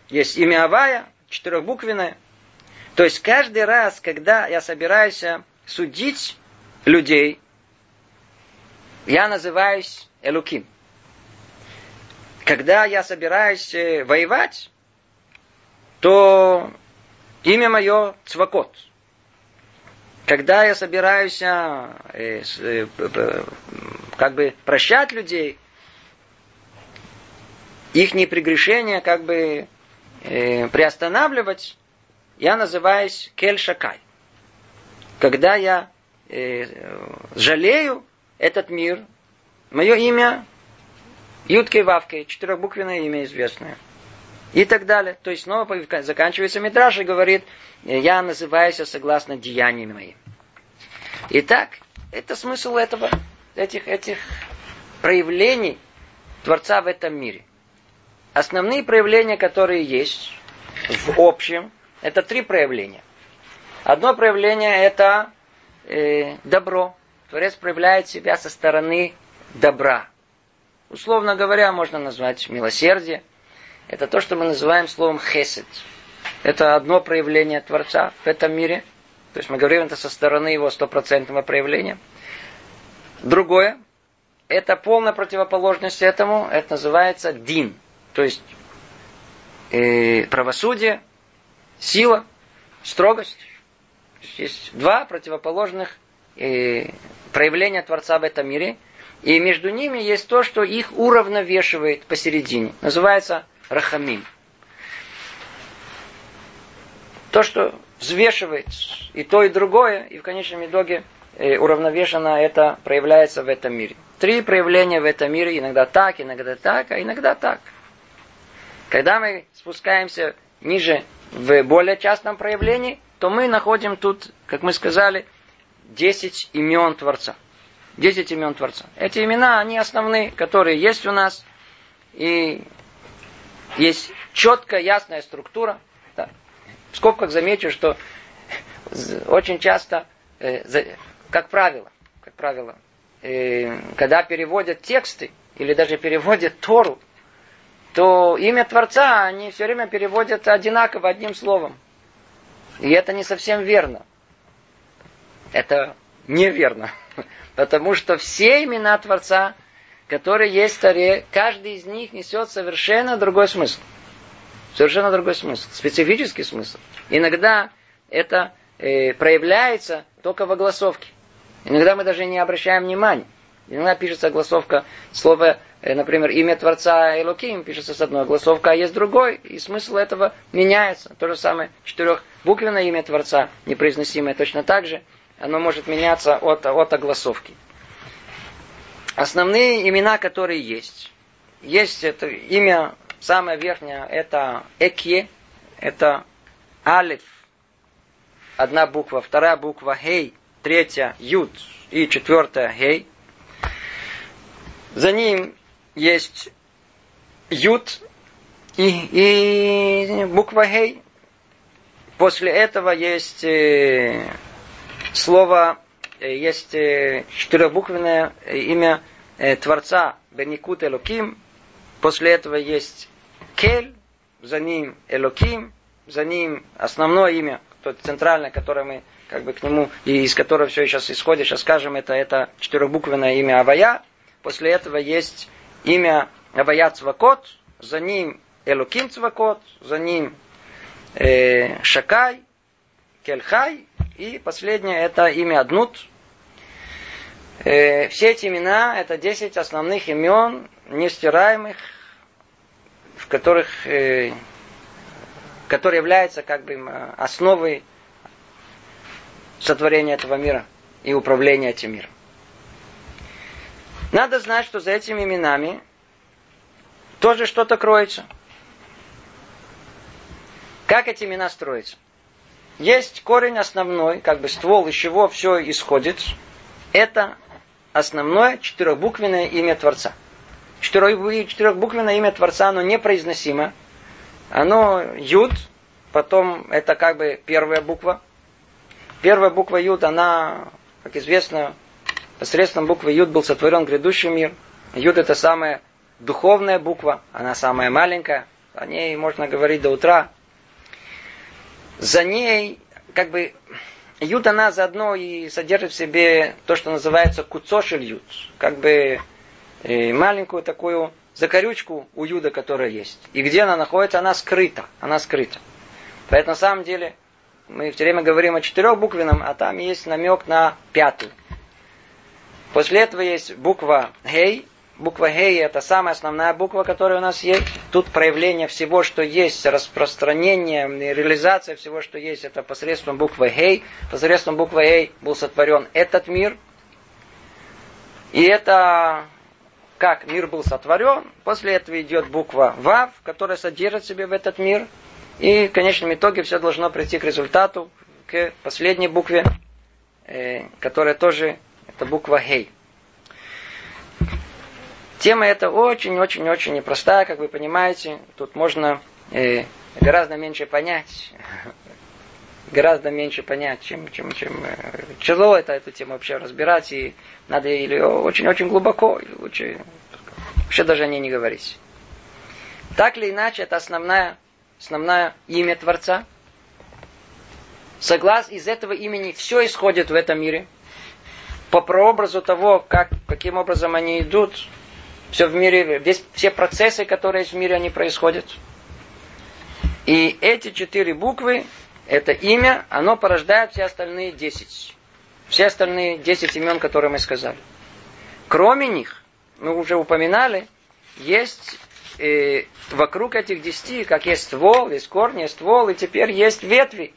есть имя Авая, четырехбуквенное. То есть каждый раз, когда я собираюсь судить людей, я называюсь Элуким. Когда я собираюсь э, воевать, то имя мое Цвакот – когда я собираюсь э, э, как бы прощать людей, их непрегрешения как бы приостанавливать, я называюсь Кель Шакай. Когда я э, жалею этот мир, мое имя Юткой Вавкой, четырехбуквенное имя известное. И так далее. То есть снова заканчивается Мидраш и говорит, я называюсь согласно деяниям моим. Итак, это смысл этого, этих, этих проявлений Творца в этом мире. Основные проявления, которые есть в общем, это три проявления. Одно проявление это э, добро. Творец проявляет себя со стороны добра. Условно говоря, можно назвать милосердие. Это то, что мы называем словом хесед. Это одно проявление Творца в этом мире. То есть мы говорим это со стороны его стопроцентного проявления. Другое, это полная противоположность этому, это называется дин. То есть э, правосудие, сила, строгость. Есть два противоположных э, проявления Творца в этом мире. И между ними есть то, что их уравновешивает посередине. Называется рахамим. То, что взвешивает и то, и другое, и в конечном итоге э, уравновешенно это проявляется в этом мире. Три проявления в этом мире, иногда так, иногда так, а иногда так. Когда мы спускаемся ниже в более частном проявлении, то мы находим тут, как мы сказали, 10 имен Творца. 10 имен Творца. Эти имена, они основные, которые есть у нас. И есть четкая, ясная структура. Да. В скобках замечу, что очень часто, э, как правило, как правило, э, когда переводят тексты или даже переводят Тору, то имя Творца они все время переводят одинаково одним словом. И это не совсем верно. Это неверно. Потому что все имена Творца, которые есть в Таре, каждый из них несет совершенно другой смысл. Совершенно другой смысл, специфический смысл. Иногда это э, проявляется только в огласовке. Иногда мы даже не обращаем внимания. Иногда пишется огласовка слова, э, например, имя Творца Элоким пишется с одной огласовкой, а есть другой, и смысл этого меняется. То же самое четырехбуквенное имя Творца, непроизносимое точно так же, оно может меняться от, от огласовки. основные имена, которые есть. Есть это имя, самое верхнее, это Экье, это Алиф, одна буква, вторая буква Хей, третья Юд и четвертая Хей. За ним есть Юд и, и буква Хей. После этого есть э, слово, э, есть э, четырехбуквенное имя Творца Беникут Элоким. После этого есть Кель, за ним Элоким, за ним основное имя, то центральное, которое мы как бы к нему, и из которого все сейчас исходит, сейчас скажем, это, это четырехбуквенное имя Авая. После этого есть имя Авая Цвакот, за ним Элоким Цвакот, за ним э, Шакай, Кельхай, и последнее это имя Аднут. Э, все эти имена это 10 основных имен, нестираемых, в которых, э, которые являются как бы основой сотворения этого мира и управления этим миром. Надо знать, что за этими именами тоже что-то кроется. Как эти имена строятся? Есть корень основной, как бы ствол, из чего все исходит. Это основное четырехбуквенное имя Творца. Четырехбуквенное имя Творца, оно непроизносимо. Оно Юд, потом это как бы первая буква. Первая буква Юд, она, как известно, посредством буквы Юд был сотворен грядущий мир. Юд это самая духовная буква, она самая маленькая. О ней можно говорить до утра, за ней, как бы, Юд, она заодно и содержит в себе то, что называется куцошель Юд. Как бы э, маленькую такую закорючку у Юда, которая есть. И где она находится, она скрыта. Она скрыта. Поэтому на самом деле мы все время говорим о четырехбуквенном, а там есть намек на пятую. После этого есть буква Гей, Буква Гей это самая основная буква, которая у нас есть. Тут проявление всего, что есть, распространение, реализация всего, что есть, это посредством буквы Гей. Посредством буквы Гей был сотворен этот мир. И это как мир был сотворен. После этого идет буква Вав, которая содержит в себе в этот мир. И в конечном итоге все должно прийти к результату, к последней букве, э, которая тоже, это буква Гей. Тема эта очень-очень-очень непростая, как вы понимаете. Тут можно э, гораздо меньше понять. Гораздо меньше понять, чем, чем, чем э, тяжело это, эту тему вообще разбирать. И надо или очень-очень глубоко, или лучше вообще даже о ней не говорить. Так или иначе, это основное, основное имя Творца. Согласно из этого имени все исходит в этом мире. По прообразу того, как, каким образом они идут, все в мире, весь, все процессы, которые в мире, они происходят. И эти четыре буквы, это имя, оно порождает все остальные десять. Все остальные десять имен, которые мы сказали. Кроме них, мы уже упоминали, есть э, вокруг этих десяти, как есть ствол, есть корни, есть ствол, и теперь есть ветви.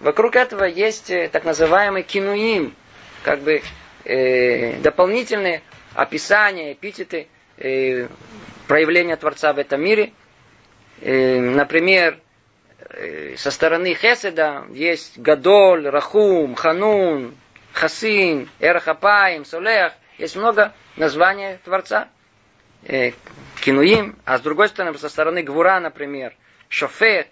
Вокруг этого есть э, так называемый кинуим, как бы э, дополнительные описания, эпитеты э, проявления Творца в этом мире. Э, например, э, со стороны Хеседа есть Гадоль, Рахум, Ханун, Хасин, Эрахапаим, Солех. Есть много названий Творца. Э, Кинуим. А с другой стороны, со стороны Гвура, например, Шофет,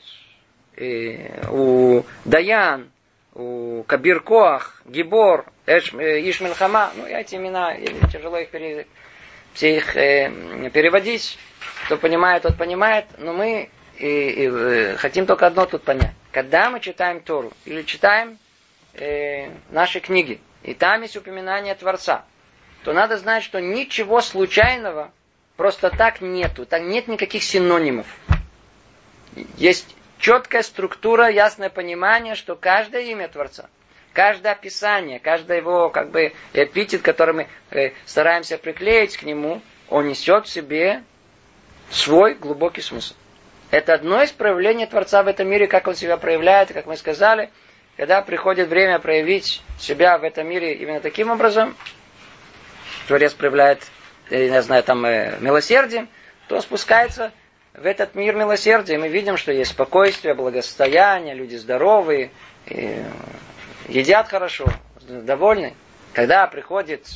э, у Даян, у Кабир Коах, Гибор, Эш, э, Ишмельхама, ну, эти имена, тяжело их пере, все их э, переводить. Кто понимает, тот понимает, но мы и, и, э, хотим только одно тут понять. Когда мы читаем Тору или читаем э, наши книги, и там есть упоминание Творца, то надо знать, что ничего случайного просто так нету. Там нет никаких синонимов. Есть четкая структура, ясное понимание, что каждое имя Творца, каждое описание, каждый его как бы эпитет, который мы э, стараемся приклеить к нему, он несет в себе свой глубокий смысл. Это одно из проявлений Творца в этом мире, как он себя проявляет, как мы сказали, когда приходит время проявить себя в этом мире именно таким образом, Творец проявляет, я знаю, там милосердием, то спускается в этот мир милосердия. Мы видим, что есть спокойствие, благосостояние, люди здоровые, едят хорошо, довольны. Когда приходит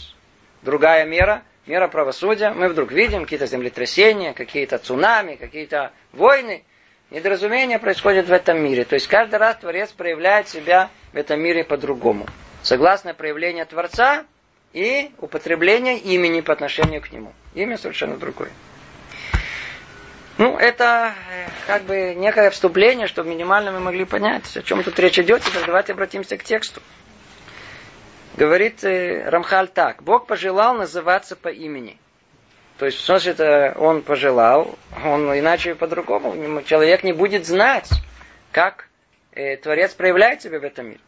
другая мера, мера правосудия, мы вдруг видим какие-то землетрясения, какие-то цунами, какие-то войны. Недоразумение происходит в этом мире. То есть каждый раз Творец проявляет себя в этом мире по-другому. Согласно проявлению Творца и употребление имени по отношению к нему. Имя совершенно другое. Ну, это э, как бы некое вступление, чтобы минимально мы могли понять, о чем тут речь идет. Теперь давайте обратимся к тексту. Говорит э, Рамхаль так. Бог пожелал называться по имени. То есть, что значит, он пожелал, он иначе по-другому. Человек не будет знать, как э, Творец проявляет себя в этом мире.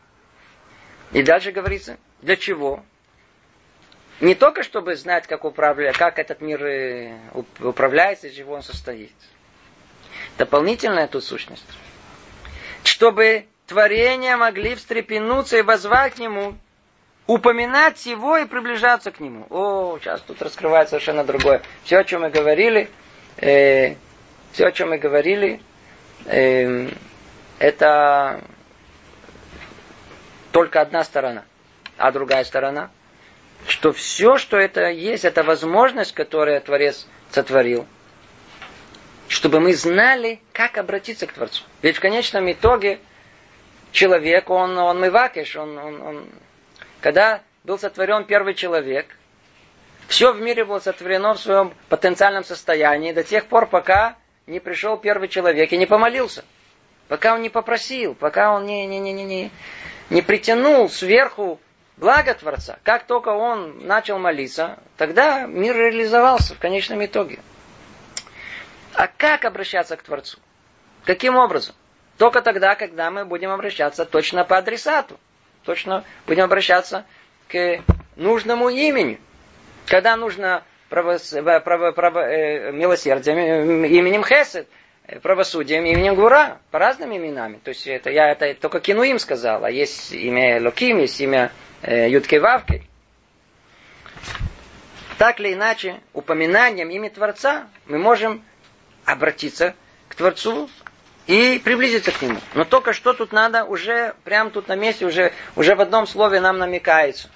И дальше говорится, для чего? Не только чтобы знать, как, управля... как этот мир э, управляется, из чего он состоит. Дополнительная тут сущность. Чтобы творения могли встрепенуться и возвать к нему, упоминать его и приближаться к нему. О, сейчас тут раскрывается совершенно другое. Все, о чем мы говорили, э, все, о чем мы говорили, э, это только одна сторона. А другая сторона – что все, что это есть, это возможность, которую Творец сотворил, чтобы мы знали, как обратиться к Творцу. Ведь в конечном итоге человек, он, он мывакиш, он, он, он, когда был сотворен первый человек, все в мире было сотворено в своем потенциальном состоянии до тех пор, пока не пришел первый человек и не помолился. Пока он не попросил, пока он не, не, не, не, не, не притянул сверху благо Творца. Как только он начал молиться, тогда мир реализовался в конечном итоге. А как обращаться к Творцу? Каким образом? Только тогда, когда мы будем обращаться точно по адресату. Точно будем обращаться к нужному имени. Когда нужно право, право, право, э, милосердием, э, именем Хесед, правосудием, именем Гура, по разным именами. То есть это я это только Кинуим сказал, а есть имя Локим, есть имя э, Юткой Вавкой. Так или иначе, упоминанием имя Творца мы можем обратиться к Творцу и приблизиться к Нему. Но только что тут надо уже, прямо тут на месте, уже, уже в одном слове нам намекается.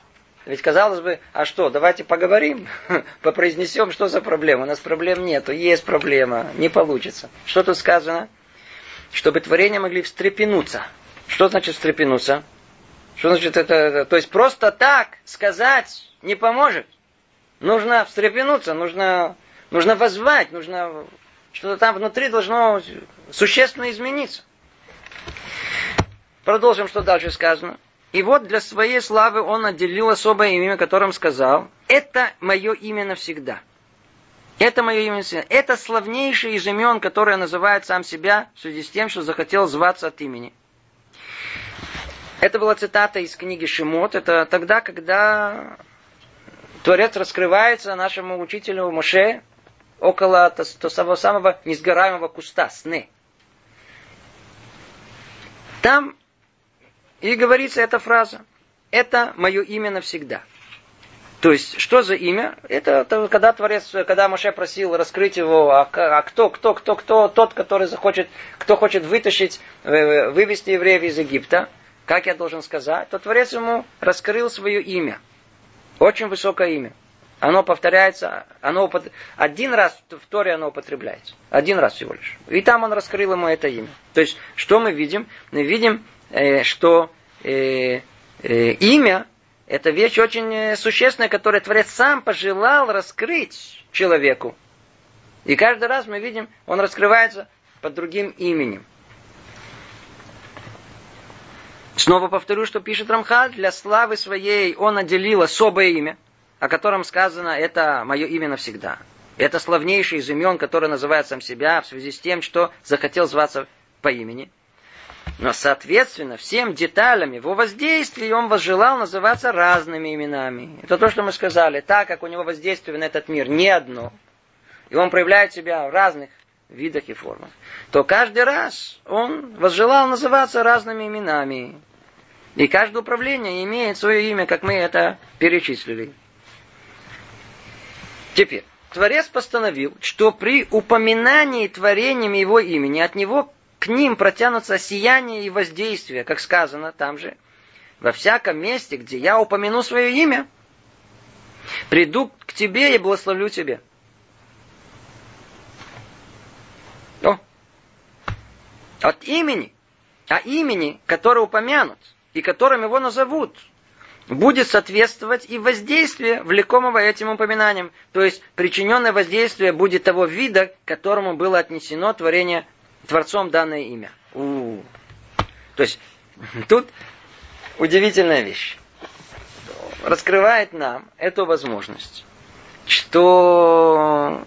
Ведь казалось бы, а что, давайте поговорим, попроизнесем, что за проблема. У нас проблем нету, есть проблема, не получится. Что тут сказано? Чтобы творения могли встрепенуться. Что значит встрепенуться? Что значит это, это? То есть просто так сказать не поможет. Нужно встрепенуться, нужно, нужно возвать, нужно что-то там внутри должно существенно измениться. Продолжим, что дальше сказано. И вот для своей славы он отделил особое имя, которым сказал, это мое имя навсегда. Это мое имя навсегда. Это славнейший из имен, которое называет сам себя в связи с тем, что захотел зваться от имени. Это была цитата из книги Шимот. Это тогда, когда Творец раскрывается нашему учителю Моше около того самого несгораемого куста, сны. Там и говорится эта фраза. Это мое имя навсегда. То есть, что за имя? Это, это когда Творец, когда Моше просил раскрыть его, а, а кто, кто, кто, кто, тот, который захочет, кто хочет вытащить, э, вывести евреев из Египта, как я должен сказать, то Творец ему раскрыл свое имя. Очень высокое имя. Оно повторяется, оно один раз в Торе оно употребляется. Один раз всего лишь. И там он раскрыл ему это имя. То есть, что мы видим? Мы видим, э, что э, э, имя это вещь очень существенная, которую Творец сам пожелал раскрыть человеку. И каждый раз мы видим, он раскрывается под другим именем. Снова повторю, что пишет Рамхаль, для славы своей он отделил особое имя, о котором сказано, это мое имя навсегда. Это славнейший из имен, который называет сам себя в связи с тем, что захотел зваться по имени. Но, соответственно, всем деталям его воздействия он возжелал называться разными именами. Это то, что мы сказали. Так как у него воздействие на этот мир не одно, и он проявляет себя в разных видах и формах, то каждый раз он возжелал называться разными именами. И каждое управление имеет свое имя, как мы это перечислили. Теперь, Творец постановил, что при упоминании творением его имени от него к ним протянутся сияние и воздействие, как сказано там же, во всяком месте, где я упомяну свое имя, приду к тебе и благословлю тебя. О, от имени, а имени, которое упомянут, и которым его назовут, будет соответствовать и воздействие, влекомого этим упоминанием. То есть причиненное воздействие будет того вида, к которому было отнесено творение Творцом данное имя. У-у-у. То есть тут удивительная вещь. Раскрывает нам эту возможность, что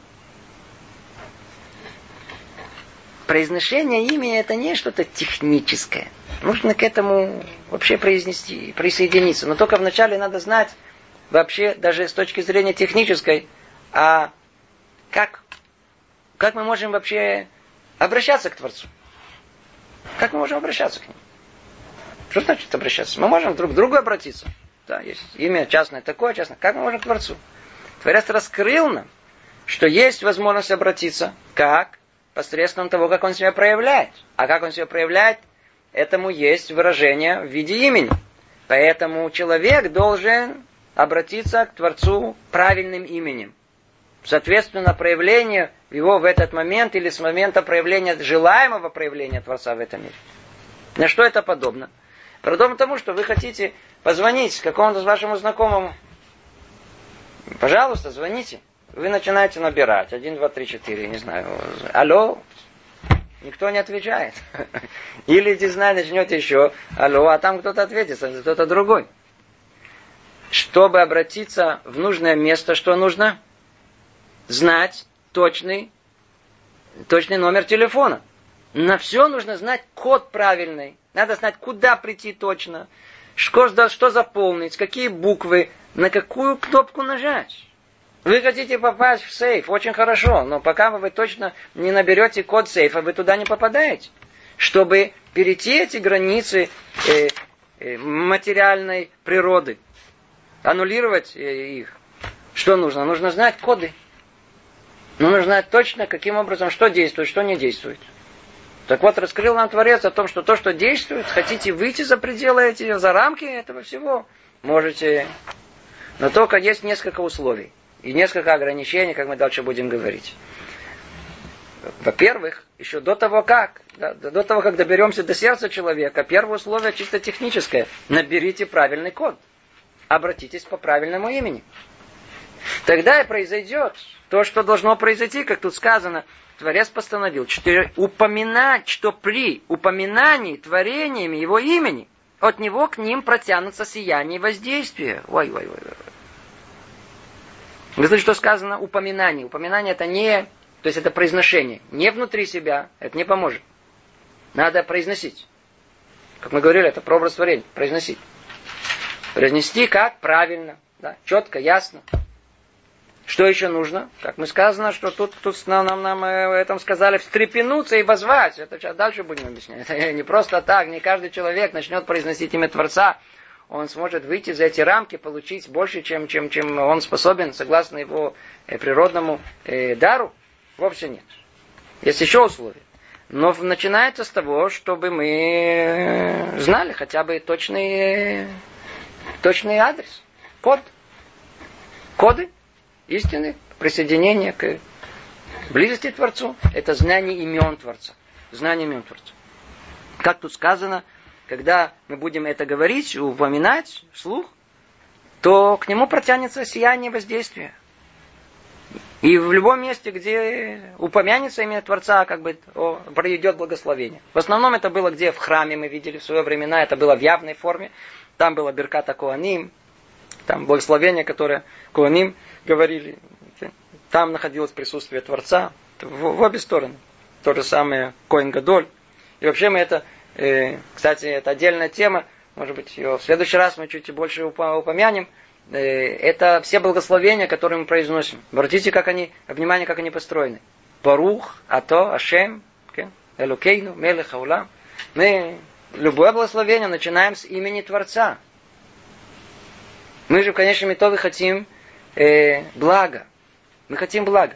произношение имени это не что-то техническое. Нужно к этому вообще произнести, присоединиться. Но только вначале надо знать вообще, даже с точки зрения технической, а как, как мы можем вообще обращаться к Творцу. Как мы можем обращаться к нему? Что значит обращаться? Мы можем друг к другу обратиться. Да, есть имя частное такое, частное. Как мы можем к Творцу? Творец раскрыл нам, что есть возможность обратиться. Как? Посредством того, как он себя проявляет. А как он себя проявляет? Этому есть выражение в виде имени. Поэтому человек должен обратиться к Творцу правильным именем. Соответственно, проявление его в этот момент или с момента проявления, желаемого проявления Творца в этом мире. На что это подобно? Подобно тому, что вы хотите позвонить какому-то вашему знакомому. Пожалуйста, звоните. Вы начинаете набирать. Один, два, три, четыре, не знаю. Алло. Никто не отвечает. Или, не знаю, начнете еще. Алло, а там кто-то ответит, кто-то другой. Чтобы обратиться в нужное место, что нужно? Знать точный, точный номер телефона. На все нужно знать код правильный. Надо знать, куда прийти точно, что, что заполнить, какие буквы, на какую кнопку нажать. Вы хотите попасть в сейф, очень хорошо, но пока вы точно не наберете код сейфа, вы туда не попадаете. Чтобы перейти эти границы э, э, материальной природы, аннулировать э, их, что нужно? Нужно знать коды. Но нужно знать точно, каким образом, что действует, что не действует. Так вот, раскрыл нам Творец о том, что то, что действует, хотите выйти за пределы эти, за рамки этого всего, можете. Но только есть несколько условий и несколько ограничений, как мы дальше будем говорить. Во-первых, еще до того как, да, до того, как доберемся до сердца человека, первое условие чисто техническое. Наберите правильный код. Обратитесь по правильному имени. Тогда и произойдет то, что должно произойти, как тут сказано. Творец постановил, что упоминать, что при упоминании творениями его имени от него к ним протянутся сияние и воздействие. Ой, ой, ой. Вы слышите, что сказано? Упоминание. Упоминание это не, то есть это произношение. Не внутри себя, это не поможет. Надо произносить. Как мы говорили, это прообраз творения. Произносить. Произнести как? Правильно. Да, четко, ясно. Что еще нужно? Как мы сказано, что тут, тут нам, нам, нам э, этом сказали встрепенуться и возвать. Это сейчас дальше будем объяснять. Это не просто так. Не каждый человек начнет произносить имя Творца. Он сможет выйти за эти рамки, получить больше, чем, чем, чем он способен, согласно его э, природному э, дару. Вовсе нет. Есть еще условия. Но начинается с того, чтобы мы знали хотя бы точный, точный адрес, код. Коды истины, присоединение к близости к Творцу, это знание имен Творца. Знание имен Творца. Как тут сказано, когда мы будем это говорить, упоминать вслух, то к нему протянется сияние воздействия. И в любом месте, где упомянется имя Творца, как бы о, пройдет благословение. В основном это было где? В храме мы видели в свое времена, это было в явной форме. Там было Берката Куаним, там благословение, которое Куаним говорили. Там находилось присутствие Творца. В, в обе стороны. То же самое Коин Гадоль. И вообще мы это, э, кстати, это отдельная тема. Может быть, ее в следующий раз мы чуть больше упомянем. Э, это все благословения, которые мы произносим. Обратите, как они, внимание, как они построены. Барух, Ато, Ашем, Элукейну, Мелех, Аулам. Мы любое благословение начинаем с имени Творца. Мы же в конечном итоге хотим э, блага. Мы хотим блага.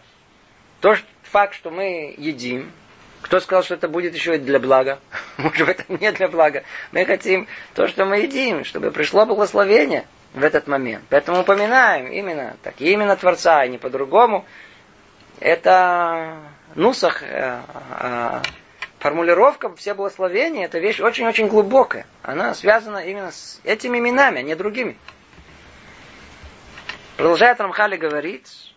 То факт, что мы едим, кто сказал, что это будет еще и для блага? Может это не для блага. Мы хотим то, что мы едим, чтобы пришло благословение в этот момент. Поэтому упоминаем именно так, именно Творца, и не по-другому. Это нусах, э, э, формулировка все благословения, это вещь очень-очень глубокая. Она связана именно с этими именами, а не другими. Продолжает Рамхали говорить,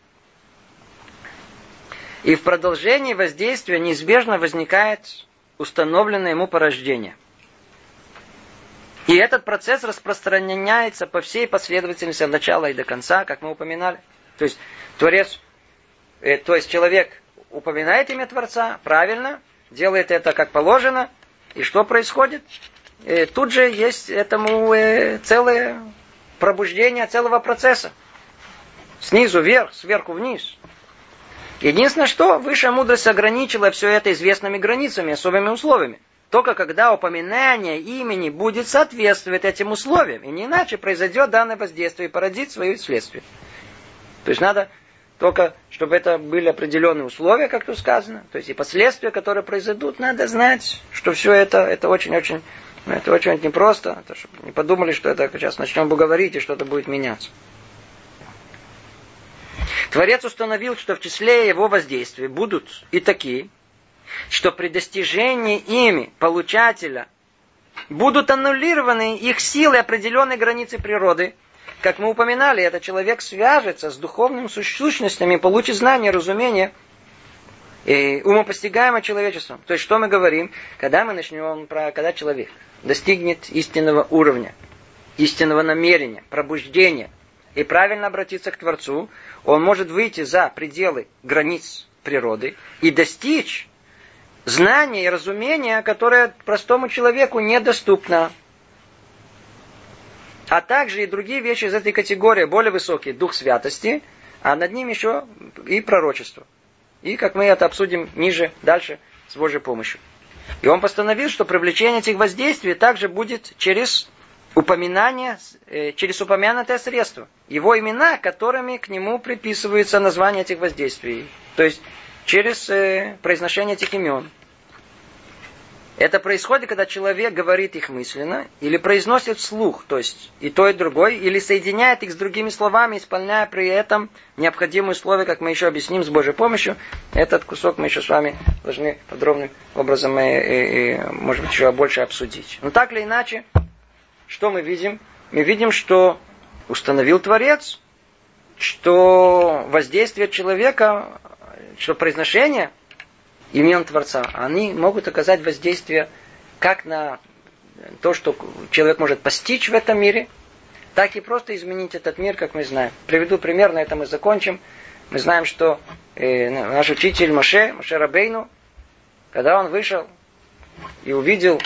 и в продолжении воздействия неизбежно возникает установленное ему порождение. И этот процесс распространяется по всей последовательности от начала и до конца, как мы упоминали. То есть Творец, э, то есть человек упоминает имя Творца, правильно, делает это как положено, и что происходит? Э, тут же есть этому э, целое пробуждение целого процесса. Снизу вверх, сверху вниз. Единственное, что высшая мудрость ограничила все это известными границами, особыми условиями. Только когда упоминание имени будет соответствовать этим условиям, и не иначе произойдет данное воздействие и породит свои следствия. То есть надо только, чтобы это были определенные условия, как тут сказано, то есть и последствия, которые произойдут, надо знать, что все это, это очень-очень, это очень непросто, это, чтобы не подумали, что это сейчас начнем бы говорить и что-то будет меняться. Творец установил, что в числе его воздействий будут и такие, что при достижении ими получателя будут аннулированы их силы определенной границы природы. Как мы упоминали, этот человек свяжется с духовными сущностями, получит знание, разумение, и умопостигаемо человечеством. То есть, что мы говорим, когда мы начнем, про, когда человек достигнет истинного уровня, истинного намерения, пробуждения, и правильно обратиться к Творцу, он может выйти за пределы границ природы и достичь знания и разумения, которое простому человеку недоступно. А также и другие вещи из этой категории, более высокие, дух святости, а над ним еще и пророчество. И как мы это обсудим ниже, дальше, с Божьей помощью. И он постановил, что привлечение этих воздействий также будет через упоминание, э, через упомянутое средство. Его имена, которыми к нему приписывается название этих воздействий. То есть через э, произношение этих имен. Это происходит, когда человек говорит их мысленно или произносит вслух, то есть и то, и другой, или соединяет их с другими словами, исполняя при этом необходимые условия, как мы еще объясним с Божьей помощью. Этот кусок мы еще с вами должны подробным образом, и, и, и, может быть, еще больше обсудить. Но так или иначе, что мы видим? Мы видим, что установил Творец, что воздействие человека, что произношение имен Творца, они могут оказать воздействие как на то, что человек может постичь в этом мире, так и просто изменить этот мир, как мы знаем. Приведу пример, на этом мы закончим. Мы знаем, что э, наш учитель Моше, Моше Рабейну, когда он вышел и увидел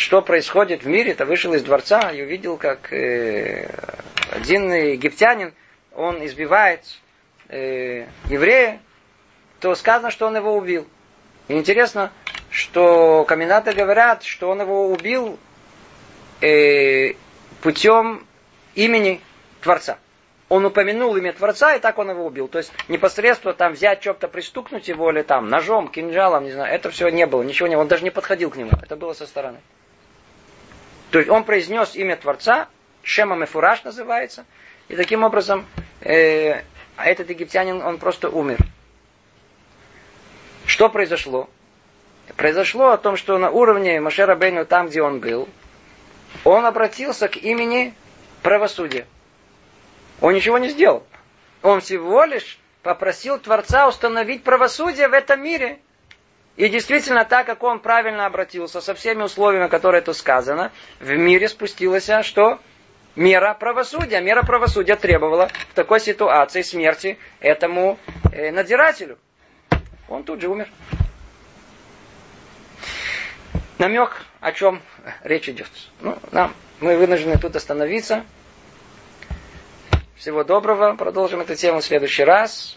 что происходит в мире, то вышел из дворца и увидел, как э, один египтянин, он избивает э, еврея, то сказано, что он его убил. И интересно, что комментаторы говорят, что он его убил э, путем имени Творца. Он упомянул имя Творца, и так он его убил. То есть непосредственно там взять что-то, пристукнуть его, или там ножом, кинжалом, не знаю, это все не было, ничего не было. Он даже не подходил к нему. Это было со стороны. То есть он произнес имя Творца, Шема Мефураж называется, и таким образом э, а этот египтянин, он просто умер. Что произошло? Произошло о том, что на уровне Машера Бейну, там, где он был, он обратился к имени правосудия. Он ничего не сделал. Он всего лишь попросил Творца установить правосудие в этом мире – и действительно, так как он правильно обратился со всеми условиями, которые тут сказано, в мире спустилась а что? Мера правосудия. Мера правосудия требовала в такой ситуации смерти этому э, надзирателю. Он тут же умер. Намек, о чем речь идет. Ну, нам, мы вынуждены тут остановиться. Всего доброго. Продолжим эту тему в следующий раз.